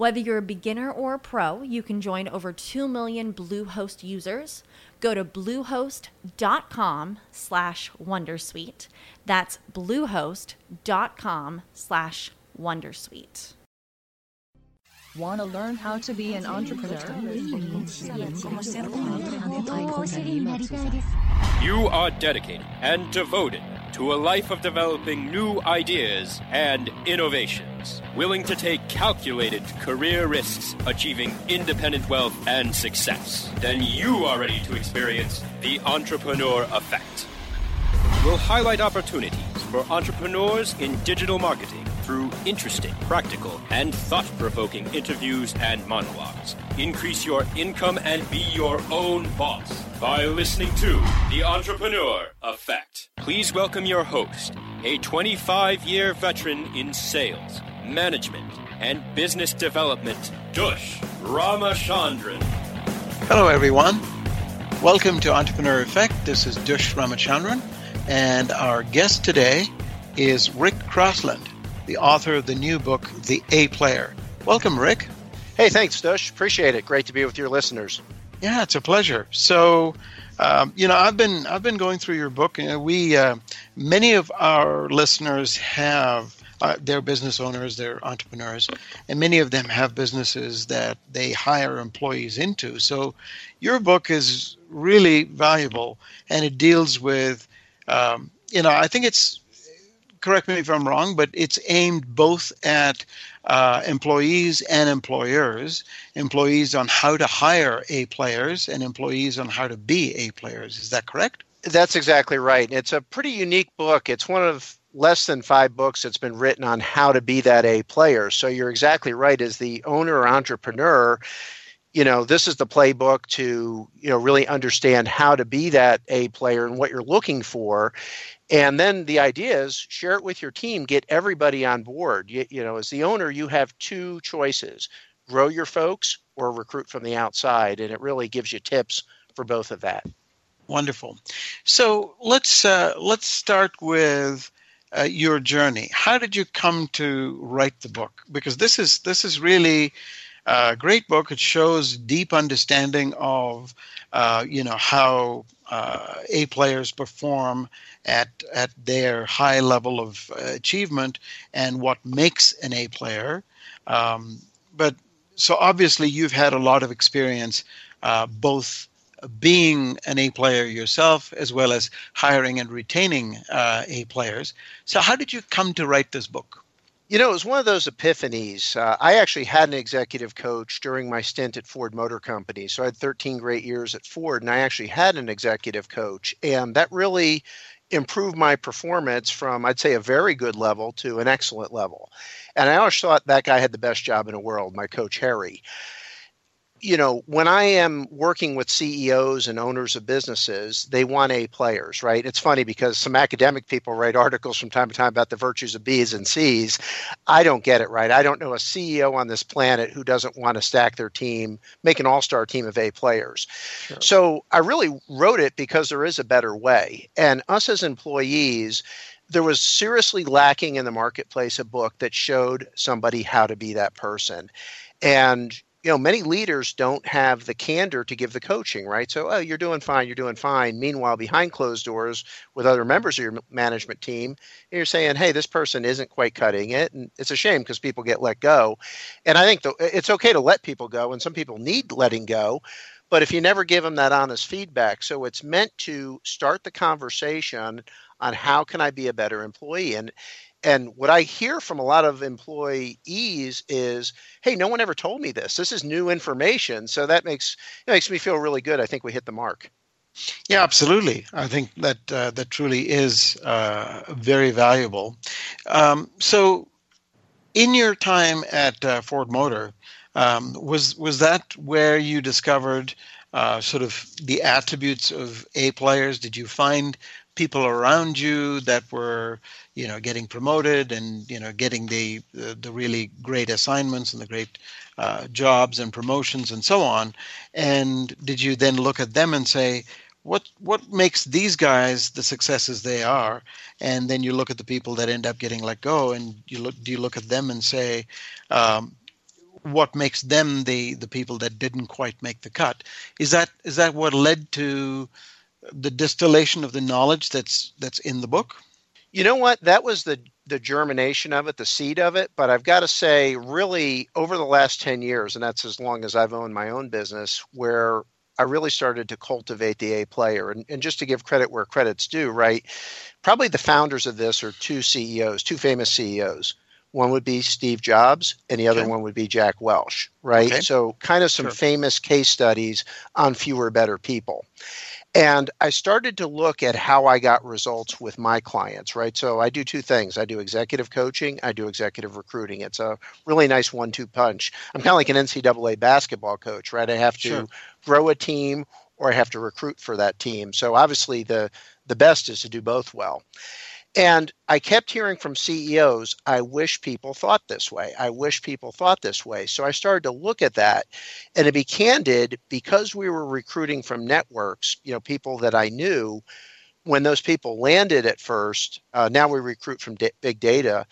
Whether you're a beginner or a pro, you can join over 2 million Bluehost users. Go to bluehost.com slash wondersuite. That's bluehost.com slash wondersuite. Want to learn how to be an entrepreneur? You are dedicated and devoted to a life of developing new ideas and innovations, willing to take calculated career risks, achieving independent wealth and success, then you are ready to experience the entrepreneur effect. We'll highlight opportunities for entrepreneurs in digital marketing through interesting, practical, and thought provoking interviews and monologues. Increase your income and be your own boss by listening to The Entrepreneur Effect. Please welcome your host, a 25 year veteran in sales, management, and business development, Dush Ramachandran. Hello, everyone. Welcome to Entrepreneur Effect. This is Dush Ramachandran, and our guest today is Rick Crossland, the author of the new book, The A Player. Welcome, Rick. Hey, thanks, Dush. Appreciate it. Great to be with your listeners. Yeah, it's a pleasure. So, um, you know, I've been I've been going through your book, and we uh, many of our listeners have uh, they're business owners, they're entrepreneurs, and many of them have businesses that they hire employees into. So, your book is really valuable, and it deals with, um, you know, I think it's correct me if I'm wrong, but it's aimed both at uh, employees and employers, employees on how to hire A players and employees on how to be A players. Is that correct? That's exactly right. It's a pretty unique book. It's one of less than five books that's been written on how to be that A player. So you're exactly right. As the owner or entrepreneur, you know this is the playbook to you know really understand how to be that a player and what you're looking for. And then the idea is share it with your team get everybody on board. You, you know as the owner you have two choices grow your folks or recruit from the outside. And it really gives you tips for both of that. Wonderful. So let's uh, let's start with uh, your journey. How did you come to write the book? Because this is this is really a great book it shows deep understanding of uh, you know how uh, a players perform at at their high level of achievement and what makes an A player. Um, but so obviously you've had a lot of experience uh, both being an A player yourself as well as hiring and retaining uh, A players. So how did you come to write this book? You know, it was one of those epiphanies. Uh, I actually had an executive coach during my stint at Ford Motor Company. So I had 13 great years at Ford, and I actually had an executive coach. And that really improve my performance from I'd say a very good level to an excellent level. And I always thought that guy had the best job in the world, my coach Harry. You know, when I am working with CEOs and owners of businesses, they want A players, right? It's funny because some academic people write articles from time to time about the virtues of B's and C's. I don't get it right. I don't know a CEO on this planet who doesn't want to stack their team, make an all star team of A players. Sure. So I really wrote it because there is a better way. And us as employees, there was seriously lacking in the marketplace a book that showed somebody how to be that person. And you know, many leaders don't have the candor to give the coaching, right? So, oh, you're doing fine, you're doing fine. Meanwhile, behind closed doors with other members of your management team, you're saying, hey, this person isn't quite cutting it. And it's a shame because people get let go. And I think the, it's okay to let people go, and some people need letting go. But if you never give them that honest feedback, so it's meant to start the conversation on how can I be a better employee? And and what I hear from a lot of employees is, "Hey, no one ever told me this. This is new information." So that makes it makes me feel really good. I think we hit the mark. Yeah, absolutely. I think that uh, that truly is uh, very valuable. Um, so, in your time at uh, Ford Motor, um, was was that where you discovered uh, sort of the attributes of A players? Did you find people around you that were you know getting promoted and you know getting the the, the really great assignments and the great uh, jobs and promotions and so on and did you then look at them and say what what makes these guys the successes they are and then you look at the people that end up getting let go and you look do you look at them and say um, what makes them the the people that didn't quite make the cut is that is that what led to the distillation of the knowledge that's that's in the book? You know what? That was the the germination of it, the seed of it. But I've got to say, really, over the last ten years, and that's as long as I've owned my own business, where I really started to cultivate the A player. And, and just to give credit where credit's due, right? Probably the founders of this are two CEOs, two famous CEOs. One would be Steve Jobs, and the other okay. one would be Jack Welch, right? Okay. So, kind of some sure. famous case studies on fewer, better people. And I started to look at how I got results with my clients, right? So I do two things I do executive coaching, I do executive recruiting. It's a really nice one two punch. I'm kind of like an NCAA basketball coach, right? I have to sure. grow a team or I have to recruit for that team. So obviously the the best is to do both well. And I kept hearing from CEOs, I wish people thought this way. I wish people thought this way. So I started to look at that. And to be candid, because we were recruiting from networks, you know, people that I knew, when those people landed at first, uh, now we recruit from d- big data,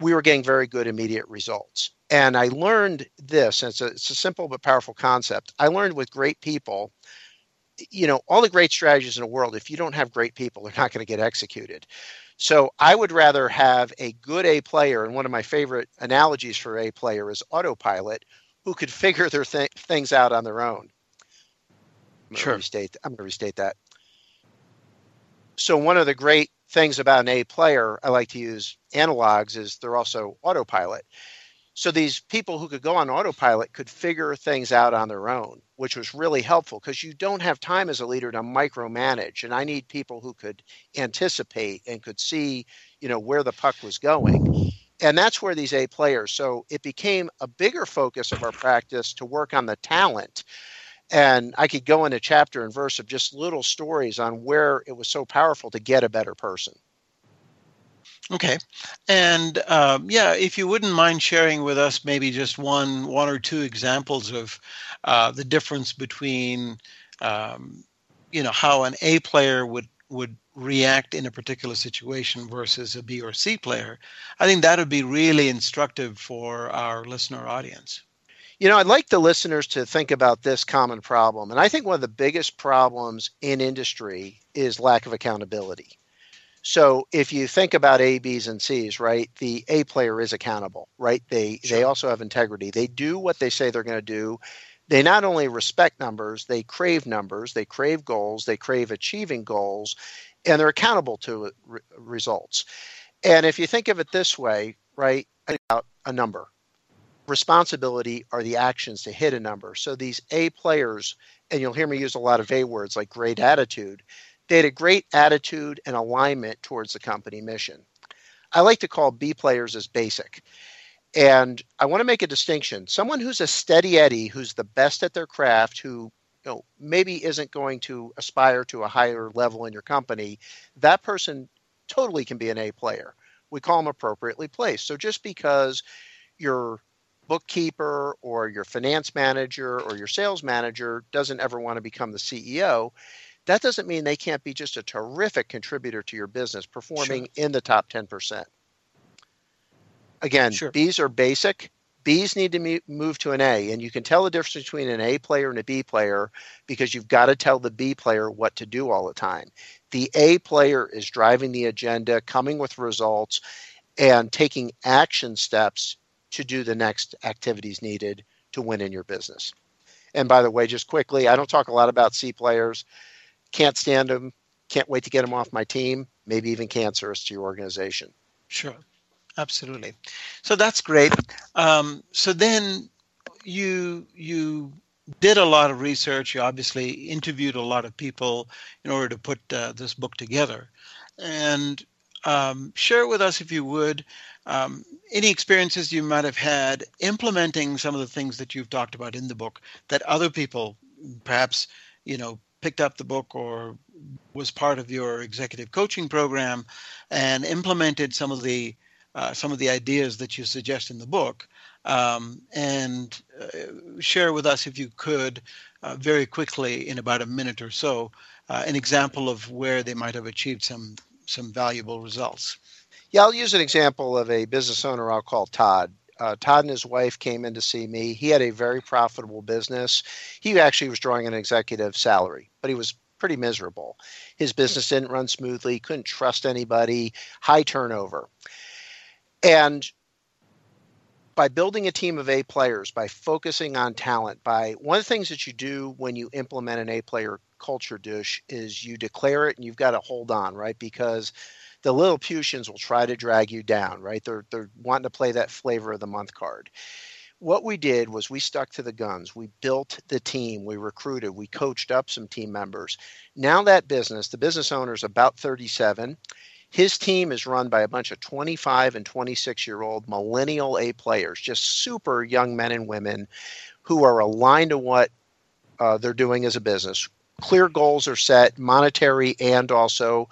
we were getting very good immediate results. And I learned this, and it's a, it's a simple but powerful concept. I learned with great people you know all the great strategies in the world if you don't have great people they're not going to get executed so I would rather have a good A player, and one of my favorite analogies for A player is autopilot, who could figure their th- things out on their own. I'm sure. Restate, I'm going to restate that. So one of the great things about an A player, I like to use analogs, is they're also autopilot. So these people who could go on autopilot could figure things out on their own, which was really helpful because you don't have time as a leader to micromanage. And I need people who could anticipate and could see, you know, where the puck was going. And that's where these A players. So it became a bigger focus of our practice to work on the talent. And I could go into chapter and verse of just little stories on where it was so powerful to get a better person. Okay, and um, yeah, if you wouldn't mind sharing with us maybe just one, one or two examples of uh, the difference between, um, you know, how an A player would would react in a particular situation versus a B or C player, I think that would be really instructive for our listener audience. You know, I'd like the listeners to think about this common problem, and I think one of the biggest problems in industry is lack of accountability. So if you think about A, B's, and C's, right, the A player is accountable, right? They sure. they also have integrity. They do what they say they're going to do. They not only respect numbers, they crave numbers, they crave goals, they crave achieving goals, and they're accountable to re- results. And if you think of it this way, right, about a number, responsibility are the actions to hit a number. So these A players, and you'll hear me use a lot of A words like great attitude they had a great attitude and alignment towards the company mission. I like to call B players as basic. And I want to make a distinction. Someone who's a steady Eddie, who's the best at their craft, who you know maybe isn't going to aspire to a higher level in your company, that person totally can be an A player. We call them appropriately placed. So just because your bookkeeper or your finance manager or your sales manager doesn't ever want to become the CEO, that doesn't mean they can't be just a terrific contributor to your business, performing sure. in the top 10%. Again, sure. B's are basic. B's need to move to an A, and you can tell the difference between an A player and a B player because you've got to tell the B player what to do all the time. The A player is driving the agenda, coming with results, and taking action steps to do the next activities needed to win in your business. And by the way, just quickly, I don't talk a lot about C players. Can't stand them. Can't wait to get them off my team. Maybe even cancerous to your organization. Sure absolutely. So that's great. Um, so then you you did a lot of research. You obviously interviewed a lot of people in order to put uh, this book together, and um, share with us, if you would, um, any experiences you might have had implementing some of the things that you've talked about in the book that other people, perhaps, you know, picked up the book or was part of your executive coaching program and implemented some of the uh, some of the ideas that you suggest in the book um, and uh, share with us, if you could, uh, very quickly in about a minute or so, uh, an example of where they might have achieved some some valuable results. Yeah, I'll use an example of a business owner I'll call Todd. Uh, Todd and his wife came in to see me. He had a very profitable business. He actually was drawing an executive salary, but he was pretty miserable. His business didn't run smoothly, couldn't trust anybody, high turnover. And by building a team of A players, by focusing on talent, by one of the things that you do when you implement an A player culture Dush is you declare it and you've got to hold on, right? Because the Lilliputians will try to drag you down, right? They're they're wanting to play that flavor of the month card. What we did was we stuck to the guns. We built the team. We recruited. We coached up some team members. Now that business, the business owner is about 37. His team is run by a bunch of 25 and 26 year old millennial A players, just super young men and women who are aligned to what uh, they're doing as a business. Clear goals are set, monetary and also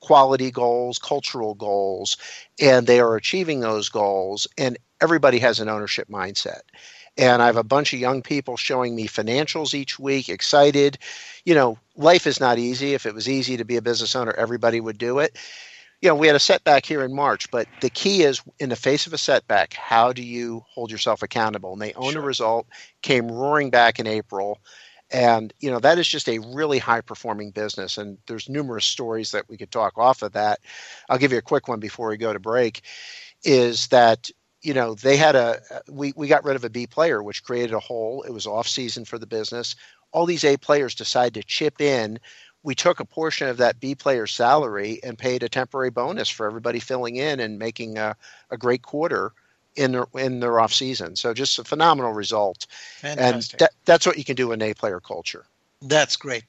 quality goals, cultural goals, and they are achieving those goals. And everybody has an ownership mindset. And I have a bunch of young people showing me financials each week, excited. You know, life is not easy. If it was easy to be a business owner, everybody would do it you know, we had a setback here in March, but the key is in the face of a setback, how do you hold yourself accountable? And they own sure. a result, came roaring back in April. And, you know, that is just a really high performing business. And there's numerous stories that we could talk off of that. I'll give you a quick one before we go to break is that, you know, they had a, we, we got rid of a B player, which created a hole. It was off season for the business. All these A players decided to chip in we took a portion of that B player's salary and paid a temporary bonus for everybody filling in and making a, a great quarter in their in their off season. So just a phenomenal result. Fantastic. And that, that's what you can do in A player culture. That's great.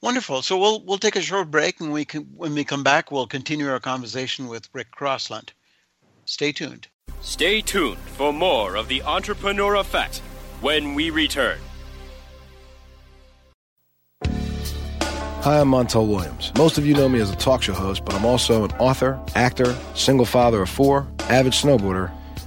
Wonderful. So we'll we'll take a short break and we can when we come back we'll continue our conversation with Rick Crossland. Stay tuned. Stay tuned for more of the entrepreneur effect when we return. Hi, I'm Montel Williams. Most of you know me as a talk show host, but I'm also an author, actor, single father of four, avid snowboarder,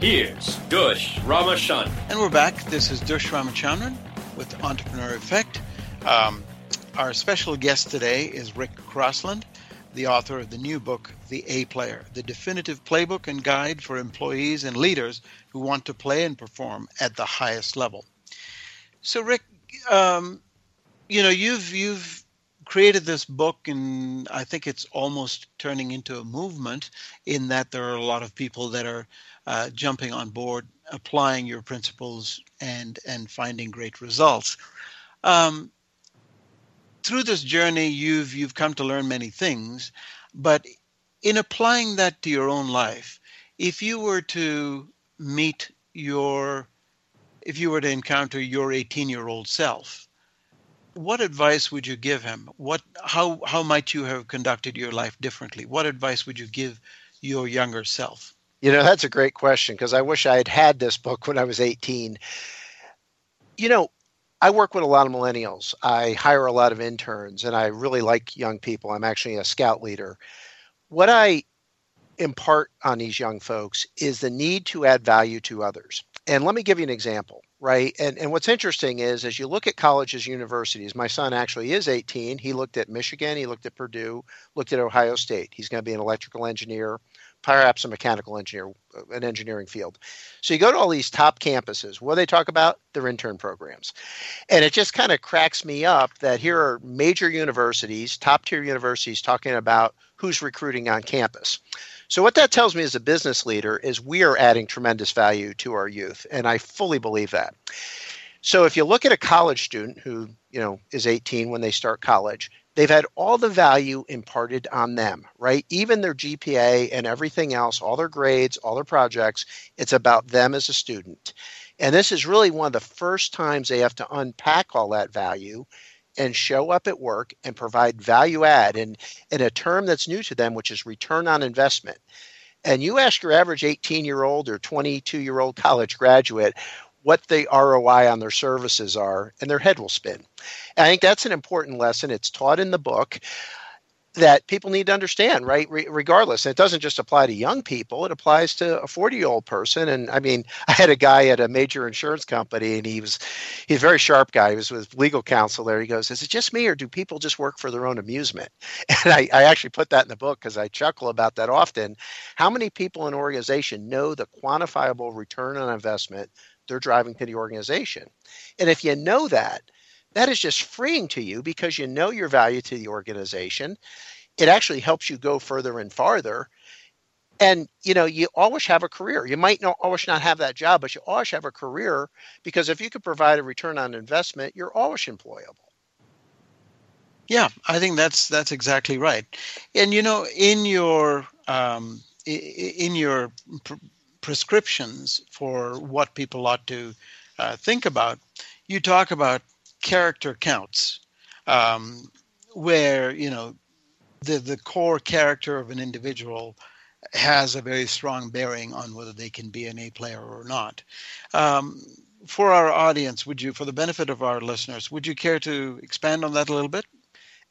Here's Dush Ramachandran. And we're back. This is Dush Ramachandran with Entrepreneur Effect. Um, our special guest today is Rick Crossland, the author of the new book, The A Player, the definitive playbook and guide for employees and leaders who want to play and perform at the highest level. So, Rick, um, you know, you've you've created this book, and I think it's almost turning into a movement in that there are a lot of people that are uh, jumping on board, applying your principles, and and finding great results. Um, through this journey, you've you've come to learn many things, but in applying that to your own life, if you were to meet your, if you were to encounter your 18-year-old self, what advice would you give him? What how how might you have conducted your life differently? What advice would you give your younger self? You know, that's a great question because I wish I had had this book when I was 18. You know, I work with a lot of millennials. I hire a lot of interns and I really like young people. I'm actually a scout leader. What I impart on these young folks is the need to add value to others. And let me give you an example, right? And and what's interesting is as you look at colleges, universities, my son actually is 18. He looked at Michigan, he looked at Purdue, looked at Ohio State. He's going to be an electrical engineer perhaps a mechanical engineer, uh, an engineering field. So you go to all these top campuses. What do they talk about? Their intern programs. And it just kind of cracks me up that here are major universities, top tier universities, talking about who's recruiting on campus. So what that tells me as a business leader is we are adding tremendous value to our youth, and I fully believe that. So if you look at a college student who, you know, is 18 when they start college, they've had all the value imparted on them, right? Even their GPA and everything else, all their grades, all their projects, it's about them as a student. And this is really one of the first times they have to unpack all that value and show up at work and provide value add and in a term that's new to them, which is return on investment. And you ask your average 18 year old or 22 year old college graduate, what the ROI on their services are, and their head will spin. And I think that's an important lesson. It's taught in the book that people need to understand, right? Re- regardless, and it doesn't just apply to young people; it applies to a forty-year-old person. And I mean, I had a guy at a major insurance company, and he was he's a very sharp guy. He was with legal counsel there. He goes, "Is it just me, or do people just work for their own amusement?" And I, I actually put that in the book because I chuckle about that often. How many people in an organization know the quantifiable return on investment they're driving to the organization. And if you know that, that is just freeing to you because you know your value to the organization. It actually helps you go further and farther. And you know, you always have a career. You might not always not have that job, but you always have a career because if you could provide a return on investment, you're always employable. Yeah, I think that's that's exactly right. And you know, in your um, in your prescriptions for what people ought to uh, think about, you talk about character counts, um, where you know the the core character of an individual has a very strong bearing on whether they can be an A player or not. Um, for our audience, would you, for the benefit of our listeners, would you care to expand on that a little bit?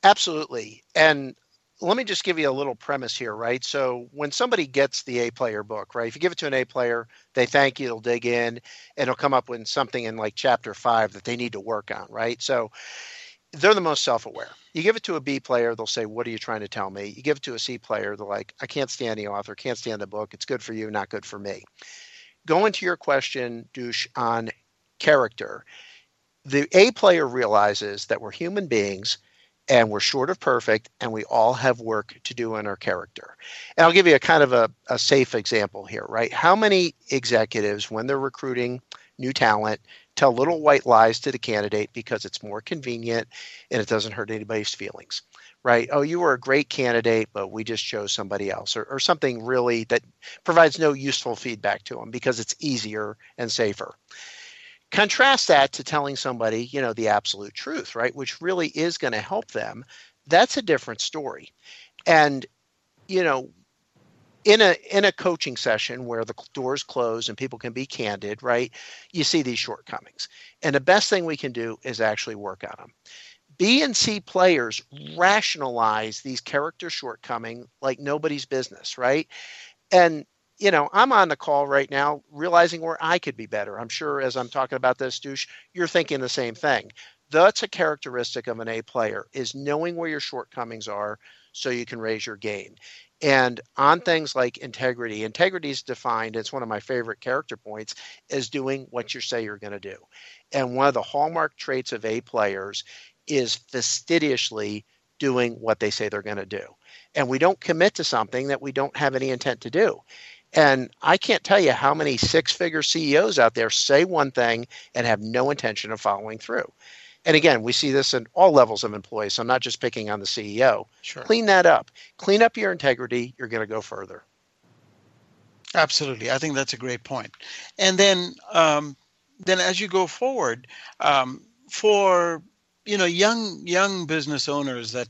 Absolutely. And let me just give you a little premise here, right? So when somebody gets the A player book, right? If you give it to an A player, they thank you, they'll dig in, and it'll come up with something in like chapter five that they need to work on, right? So they're the most self-aware. You give it to a B player, they'll say, "What are you trying to tell me?" You give it to a C player, they're like, "I can't stand the author, can't stand the book. It's good for you, not good for me." Going to your question, Dush, on character, the A player realizes that we're human beings and we're short of perfect and we all have work to do in our character. And i'll give you a kind of a, a safe example here right? How many executives when they're recruiting new talent tell little white lies to the candidate because it's more convenient and it doesn't hurt anybody's feelings right? Oh you were a great candidate but we just chose somebody else or, or something really that provides no useful feedback to them because it's easier and safer Contrast that to telling somebody, you know, the absolute truth, right? Which really is going to help them. That's a different story. And, you know, in a in a coaching session where the doors close and people can be candid, right? You see these shortcomings. And the best thing we can do is actually work on them. B and C players rationalize these character shortcomings like nobody's business, right? And you know, I'm on the call right now realizing where I could be better. I'm sure as I'm talking about this, Dush, you're thinking the same thing. That's a characteristic of an A player is knowing where your shortcomings are so you can raise your game. And on mm-hmm. things like integrity, integrity is defined, it's one of my favorite character points, as doing what you say you're going to do. And one of the hallmark traits of A players is fastidiously doing what they say they're going to do. And we don't commit to something that we don't have any intent to do. And I can't tell you how many six figure CEOs out there say one thing and have no intention of following through. And again, we see this in all levels of employees. So I'm not just picking on the CEO. Sure. Clean that up. Clean up your integrity. You're going to go further. Absolutely. I think that's a great point. And then, um, then as you go forward, um, for you know young young business owners that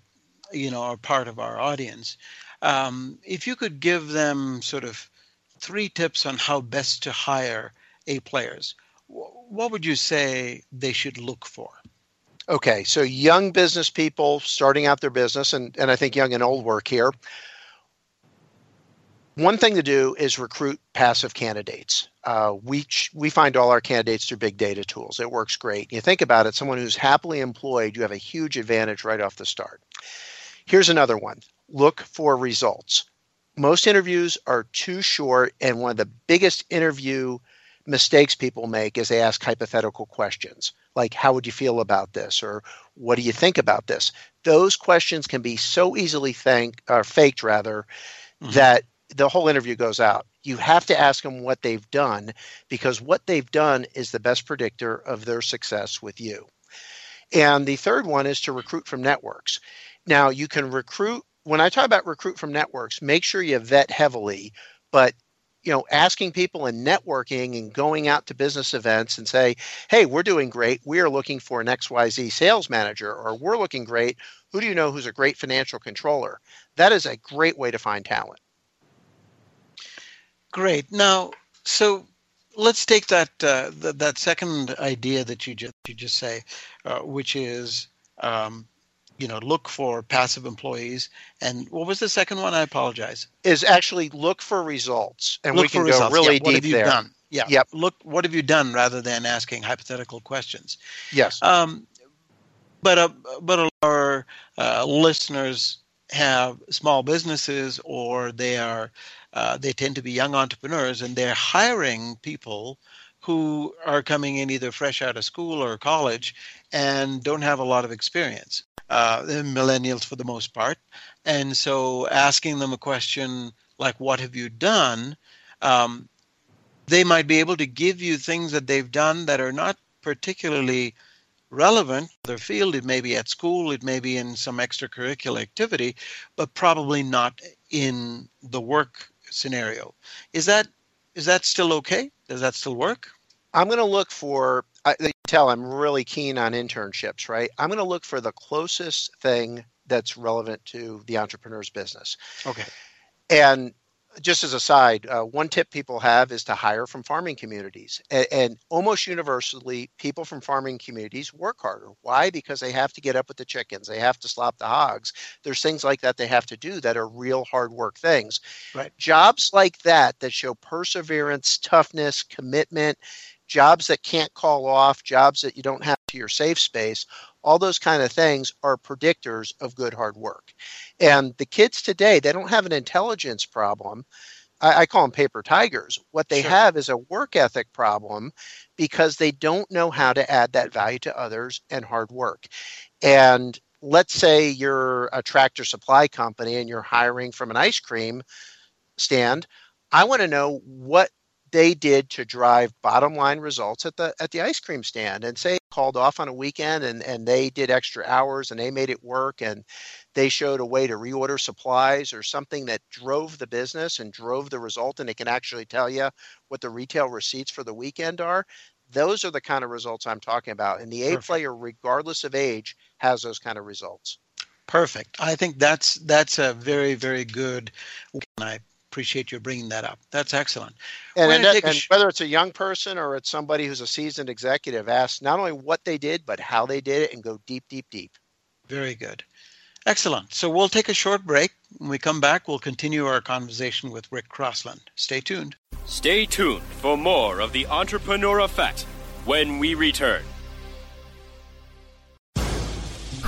you know are part of our audience, um, if you could give them sort of three tips on how best to hire A players, what would you say they should look for? Okay, so young business people starting out their business, and, and I think young and old work here. One thing to do is recruit passive candidates. Uh, we we find all our candidates through big data tools. It works great. You think about it, someone who's happily employed, you have a huge advantage right off the start. Here's another one: look for results most interviews are too short and one of the biggest interview mistakes people make is they ask hypothetical questions like how would you feel about this? or what do you think about this? Those questions can be so easily think or faked rather mm-hmm. that the whole interview goes out. You have to ask them what they've done because what they've done is the best predictor of their success with you. And the third one is to recruit from networks. Now you can recruit when I talk about recruit from networks, make sure you vet heavily, but you know, asking people and networking and going out to business events and say, "Hey, we're doing great. We are looking for an XYZ sales manager or we're looking great. Who do you know who's a great financial controller?" That is a great way to find talent. Great. Now, so let's take that uh, th- that second idea that you just you just say, uh, which is um, you know look for passive employees. And what was the second one? I apologize. Is actually look for results and look we can go results. really yeah, what deep have you there. done? Yeah. Yep. Look what have you done rather than asking hypothetical questions? Yes. Um, but uh, but our uh, listeners have small businesses or they are uh, they tend to be young entrepreneurs and they're hiring people who are coming in either fresh out of school or college and don't have a lot of experience uh, millennials for the most part. And so asking them a question like, What have you done? Um, they might be able to give you things that they've done that are not particularly relevant to their field. It may be at school, it may be in some extracurricular activity, but probably not in the work scenario. Is that is that still okay? Does that still work? I'm going to look for I, you tell I'm really keen on internships, right? I'm going to look for the closest thing that's relevant to the entrepreneur's business. Okay. And just as a side, uh, one tip people have is to hire from farming communities. And, and, almost universally, people from farming communities work harder. Why? Because they have to get up with the chickens, they have to slop the hogs. There's things like that they have to do that are real hard work things. Right. Jobs like that that show perseverance, toughness, commitment, jobs that can't call off, jobs that you don't have to your safe space, all those kind of things are predictors of good hard work. And the kids today, they don't have an intelligence problem. I, I call them paper tigers. What they sure. have is a work ethic problem because they don't know how to add that value to others and hard work. And let's say you're a tractor supply company and you're hiring from an ice cream stand. I want to know what they did to drive bottom line results at the at the ice cream stand. And say called off on a weekend and and they did extra hours and they made it work and they showed a way to reorder supplies or something that drove the business and drove the result and it can actually tell you what the retail receipts for the weekend are those are the kind of results i'm talking about. And the a player regardless of age has those kind of results. Perfect. I think that's that's a very very good i appreciate you bringing that up. That's excellent. And, and, and sh- whether it's a young person or it's somebody who's a seasoned executive, ask not only what they did, but how they did it and go deep, deep, deep. Very good. Excellent. So we'll take a short break. When we come back, we'll continue our conversation with Rick Crossland. Stay tuned. Stay tuned for more of the Entrepreneur Effect when we return.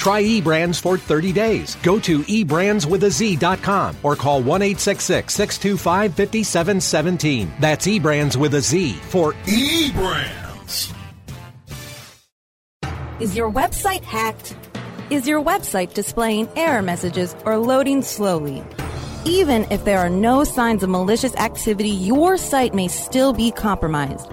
Try eBrands for 30 days. Go to eBrandsWithAZ.com or call 1 625 5717. That's eBrands with a Z for eBrands. Is your website hacked? Is your website displaying error messages or loading slowly? Even if there are no signs of malicious activity, your site may still be compromised.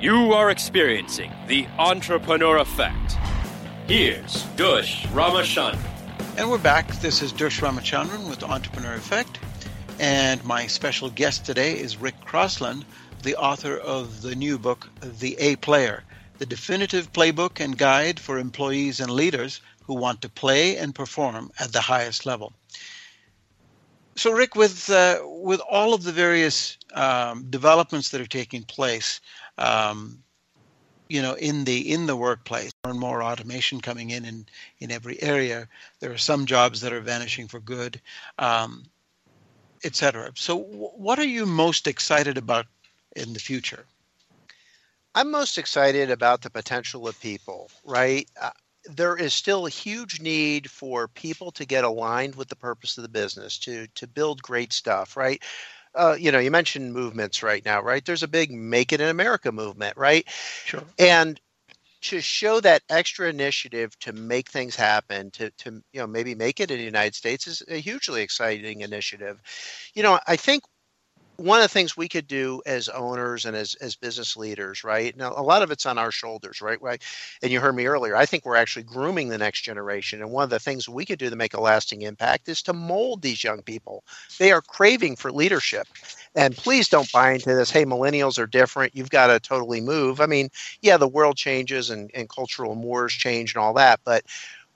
You are experiencing the entrepreneur effect. Here's Dush Ramachandran. And we're back. This is Dush Ramachandran with Entrepreneur Effect. And my special guest today is Rick Crossland, the author of the new book, The A Player, the definitive playbook and guide for employees and leaders who want to play and perform at the highest level. So, Rick, with uh, with all of the various um, developments that are taking place, um, you know, in the in the workplace, more and more automation coming in in, in every area. There are some jobs that are vanishing for good, um, et cetera. So, w- what are you most excited about in the future? I'm most excited about the potential of people, right? There is still a huge need for people to get aligned with the purpose of the business to to build great stuff right? Uh, you know you mentioned movements right now right? There's a big make it in america movement right? Sure. And to show that extra initiative to make things happen to to you know maybe make it in the united states is a hugely exciting initiative. You know i think one of the things we could do as owners and as, as business leaders, right? Now, a lot of it's on our shoulders, right? Right. And you heard me earlier. I think we're actually grooming the next generation. And one of the things we could do to make a lasting impact is to mold these young people. They are craving for leadership. And please don't buy into this, hey, millennials are different. You've got to totally move. I mean, yeah, the world changes and, and cultural mores change and all that. But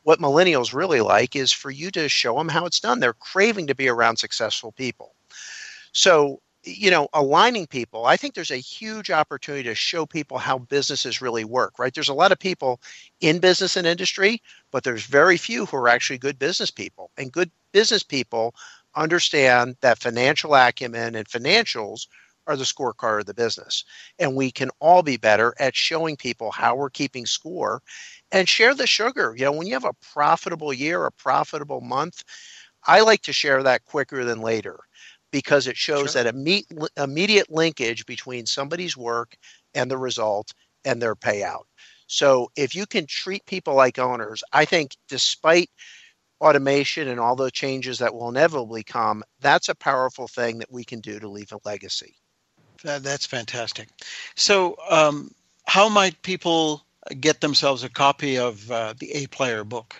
what millennials really like is for you to show them how it's done. They're craving to be around successful people. So you know, aligning people, I think there's a huge opportunity to show people how businesses really work, right? There's a lot of people in business and industry, but there's very few who are actually good business people. And good business people understand that financial acumen and financials are the scorecard of the business. And we can all be better at showing people how we're keeping score and share the sugar. You know, when you have a profitable year, a profitable month, I like to share that quicker than later because it shows sure. that immediate, immediate linkage between somebody's work and the result and their payout. So if you can treat people like owners, I think despite automation and all the changes that will inevitably come, that's a powerful thing that we can do to leave a legacy. That, that's fantastic. So, um, how might people get themselves a copy of uh, the A Player book?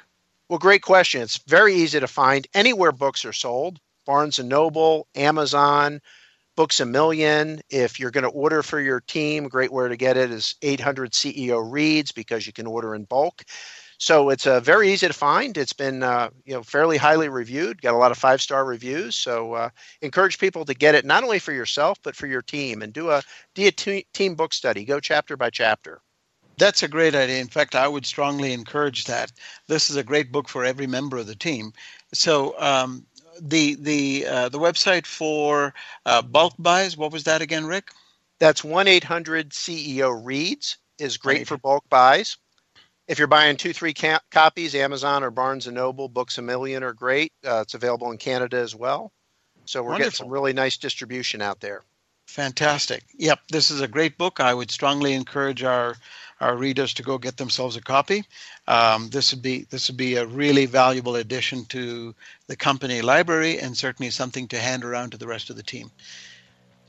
Well, great question. It's very easy to find anywhere books are sold. Barnes and Noble, Amazon, Books a Million. If you're going to order for your team, great way to get it is 800 CEO Reads because you can order in bulk. So it's uh, very easy to find. It's been uh, you know fairly highly reviewed. Got a lot of five star reviews. So uh, encourage people to get it not only for yourself but for your team and do a do a t- team book study. Go chapter by chapter. That's a great idea. In fact, I would strongly encourage that. This is a great book for every member of the team. So um, the the uh, the website for uh, bulk buys. What was that again, Rick? That's one eight hundred CEO reads is great for bulk buys. If you're buying two three ca- copies, Amazon or Barnes and Noble, Books a Million are great. Uh, it's available in Canada as well. So we're Wonderful. getting some really nice distribution out there. Fantastic. Yep, this is a great book. I would strongly encourage our our readers to go get themselves a copy. Um, this would be this would be a really valuable addition to the company library and certainly something to hand around to the rest of the team.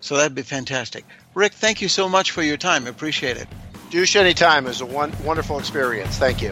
So that'd be fantastic. Rick, thank you so much for your time. Appreciate it. Dush anytime. Was a one, wonderful experience. Thank you.